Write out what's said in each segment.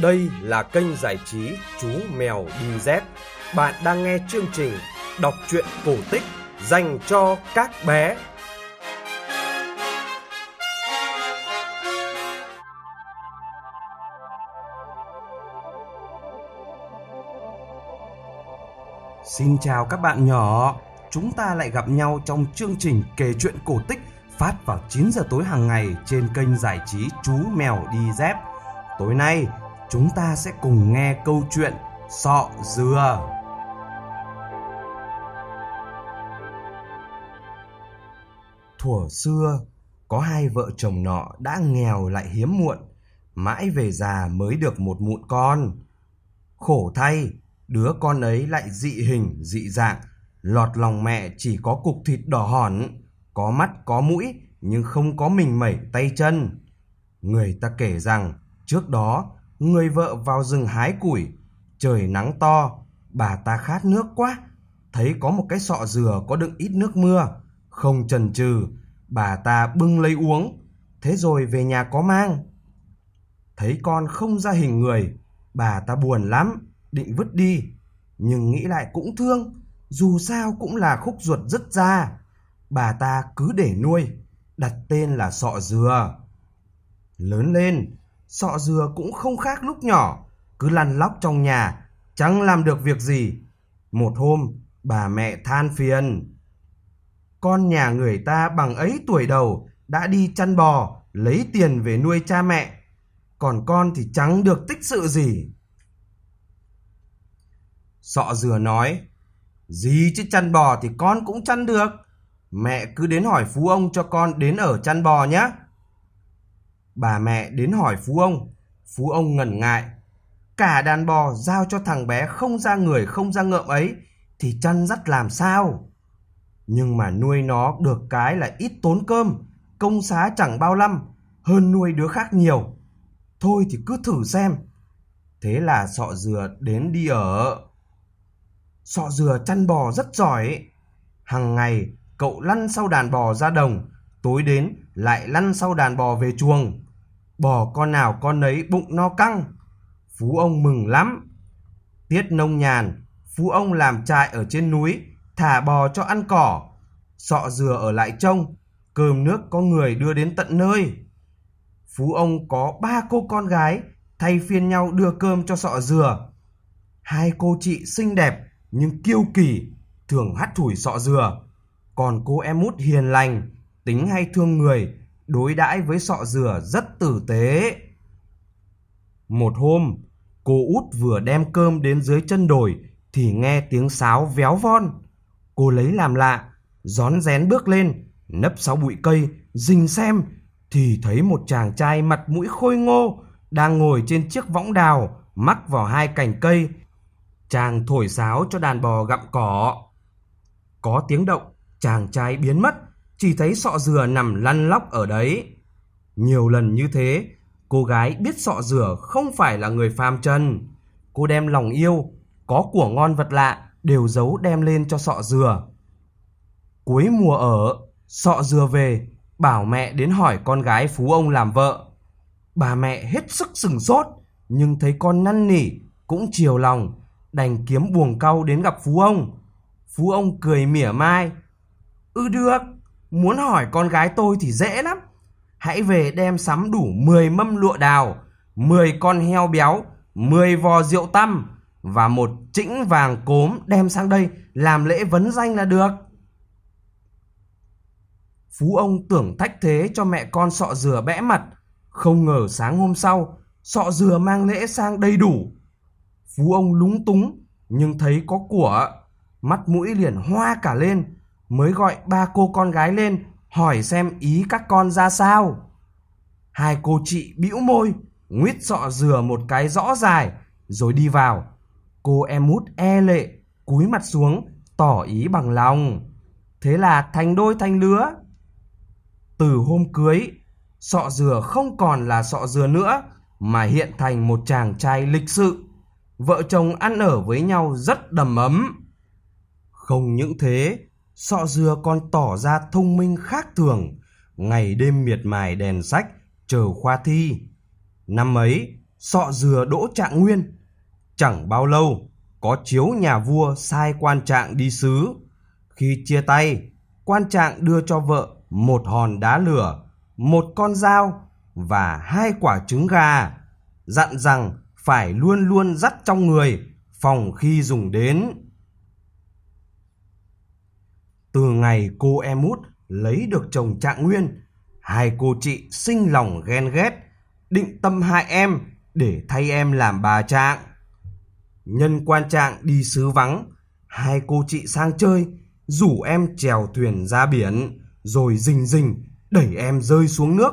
Đây là kênh giải trí Chú Mèo Đi Dép. Bạn đang nghe chương trình đọc truyện cổ tích dành cho các bé. Xin chào các bạn nhỏ. Chúng ta lại gặp nhau trong chương trình kể chuyện cổ tích phát vào 9 giờ tối hàng ngày trên kênh giải trí Chú Mèo Đi Dép. Tối nay, chúng ta sẽ cùng nghe câu chuyện Sọ Dừa. Thuở xưa, có hai vợ chồng nọ đã nghèo lại hiếm muộn, mãi về già mới được một mụn con. Khổ thay, đứa con ấy lại dị hình, dị dạng, lọt lòng mẹ chỉ có cục thịt đỏ hòn, có mắt có mũi nhưng không có mình mẩy tay chân. Người ta kể rằng trước đó người vợ vào rừng hái củi, trời nắng to, bà ta khát nước quá, thấy có một cái sọ dừa có đựng ít nước mưa, không chần chừ, bà ta bưng lấy uống, thế rồi về nhà có mang. Thấy con không ra hình người, bà ta buồn lắm, định vứt đi, nhưng nghĩ lại cũng thương, dù sao cũng là khúc ruột rất ra. Bà ta cứ để nuôi, đặt tên là sọ dừa. Lớn lên, sọ dừa cũng không khác lúc nhỏ, cứ lăn lóc trong nhà, chẳng làm được việc gì. Một hôm, bà mẹ than phiền. Con nhà người ta bằng ấy tuổi đầu đã đi chăn bò, lấy tiền về nuôi cha mẹ, còn con thì chẳng được tích sự gì. Sọ dừa nói, gì chứ chăn bò thì con cũng chăn được. Mẹ cứ đến hỏi phú ông cho con đến ở chăn bò nhé. Bà mẹ đến hỏi phú ông, phú ông ngần ngại. Cả đàn bò giao cho thằng bé không ra người không ra ngợm ấy thì chăn dắt làm sao? Nhưng mà nuôi nó được cái là ít tốn cơm, công xá chẳng bao lăm hơn nuôi đứa khác nhiều. Thôi thì cứ thử xem. Thế là sọ dừa đến đi ở. Sọ dừa chăn bò rất giỏi. Hằng ngày cậu lăn sau đàn bò ra đồng, tối đến lại lăn sau đàn bò về chuồng. Bò con nào con nấy bụng no căng. Phú ông mừng lắm. Tiết nông nhàn, phú ông làm trại ở trên núi, thả bò cho ăn cỏ. Sọ dừa ở lại trông, cơm nước có người đưa đến tận nơi. Phú ông có ba cô con gái, thay phiên nhau đưa cơm cho sọ dừa. Hai cô chị xinh đẹp nhưng kiêu kỳ, thường hắt thủi sọ dừa. Còn cô em út hiền lành, tính hay thương người, đối đãi với sọ dừa rất tử tế. Một hôm, cô út vừa đem cơm đến dưới chân đồi thì nghe tiếng sáo véo von. Cô lấy làm lạ, rón rén bước lên, nấp sau bụi cây, rình xem thì thấy một chàng trai mặt mũi khôi ngô đang ngồi trên chiếc võng đào mắc vào hai cành cây. Chàng thổi sáo cho đàn bò gặm cỏ. Có tiếng động, chàng trai biến mất, chỉ thấy sọ dừa nằm lăn lóc ở đấy. Nhiều lần như thế, cô gái biết sọ dừa không phải là người phàm trần. Cô đem lòng yêu, có của ngon vật lạ đều giấu đem lên cho sọ dừa. Cuối mùa ở, sọ dừa về, bảo mẹ đến hỏi con gái phú ông làm vợ. Bà mẹ hết sức sừng sốt, nhưng thấy con năn nỉ, cũng chiều lòng, đành kiếm buồng cau đến gặp phú ông. Phú ông cười mỉa mai. Ừ được, muốn hỏi con gái tôi thì dễ lắm. Hãy về đem sắm đủ 10 mâm lụa đào, 10 con heo béo, 10 vò rượu tăm và một chĩnh vàng cốm đem sang đây làm lễ vấn danh là được. Phú ông tưởng thách thế cho mẹ con sọ dừa bẽ mặt, không ngờ sáng hôm sau, sọ dừa mang lễ sang đầy đủ. Phú ông lúng túng, nhưng thấy có của, mắt mũi liền hoa cả lên, mới gọi ba cô con gái lên hỏi xem ý các con ra sao. Hai cô chị bĩu môi, nguyết sọ dừa một cái rõ dài, rồi đi vào. Cô em út e lệ, cúi mặt xuống, tỏ ý bằng lòng. Thế là thành đôi thành lứa. Từ hôm cưới, sọ dừa không còn là sọ dừa nữa, mà hiện thành một chàng trai lịch sự. Vợ chồng ăn ở với nhau rất đầm ấm. Không những thế, sọ dừa còn tỏ ra thông minh khác thường, ngày đêm miệt mài đèn sách, chờ khoa thi. Năm ấy, sọ dừa đỗ trạng nguyên. Chẳng bao lâu, có chiếu nhà vua sai quan trạng đi sứ. Khi chia tay, quan trạng đưa cho vợ một hòn đá lửa, một con dao và hai quả trứng gà, dặn rằng phải luôn luôn dắt trong người phòng khi dùng đến. Từ ngày cô em út lấy được chồng Trạng Nguyên, hai cô chị sinh lòng ghen ghét, định tâm hại em để thay em làm bà Trạng. Nhân quan Trạng đi xứ vắng, hai cô chị sang chơi, rủ em chèo thuyền ra biển, rồi rình rình đẩy em rơi xuống nước.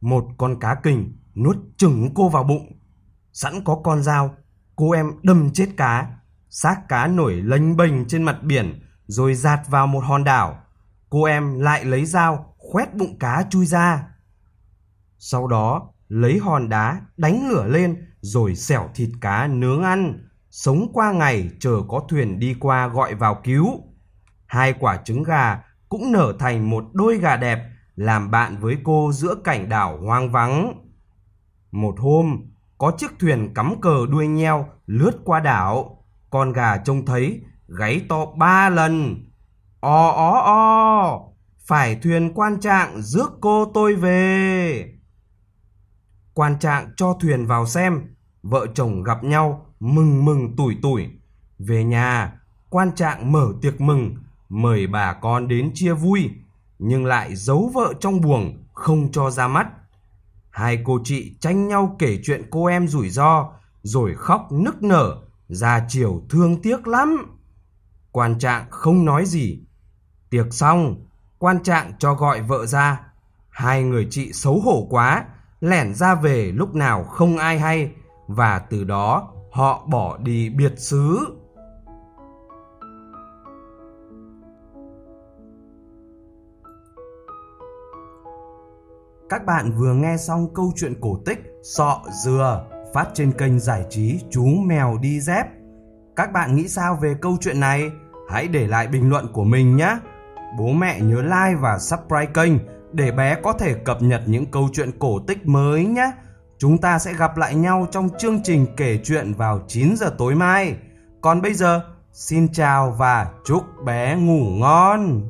Một con cá kình nuốt chừng cô vào bụng. Sẵn có con dao, cô em đâm chết cá. Xác cá nổi lênh bềnh trên mặt biển rồi giạt vào một hòn đảo. Cô em lại lấy dao khoét bụng cá chui ra. Sau đó lấy hòn đá đánh lửa lên rồi xẻo thịt cá nướng ăn. Sống qua ngày chờ có thuyền đi qua gọi vào cứu. Hai quả trứng gà cũng nở thành một đôi gà đẹp làm bạn với cô giữa cảnh đảo hoang vắng. Một hôm, có chiếc thuyền cắm cờ đuôi nheo lướt qua đảo. Con gà trông thấy gáy to ba lần. O ó o, phải thuyền quan trạng rước cô tôi về. Quan trạng cho thuyền vào xem, vợ chồng gặp nhau mừng mừng tủi tủi. Về nhà, quan trạng mở tiệc mừng, mời bà con đến chia vui, nhưng lại giấu vợ trong buồng không cho ra mắt. Hai cô chị tranh nhau kể chuyện cô em rủi ro, rồi khóc nức nở, ra chiều thương tiếc lắm. Quan trạng không nói gì. Tiệc xong, quan trạng cho gọi vợ ra. Hai người chị xấu hổ quá, lẻn ra về lúc nào không ai hay, và từ đó họ bỏ đi biệt xứ. Các bạn vừa nghe xong câu chuyện cổ tích Sọ Dừa phát trên kênh giải trí Chú Mèo Đi Dép. Các bạn nghĩ sao về câu chuyện này? Hãy để lại bình luận của mình nhé. Bố mẹ nhớ like và subscribe kênh để bé có thể cập nhật những câu chuyện cổ tích mới nhé. Chúng ta sẽ gặp lại nhau trong chương trình kể chuyện vào 9 giờ tối mai. Còn bây giờ, xin chào và chúc bé ngủ ngon.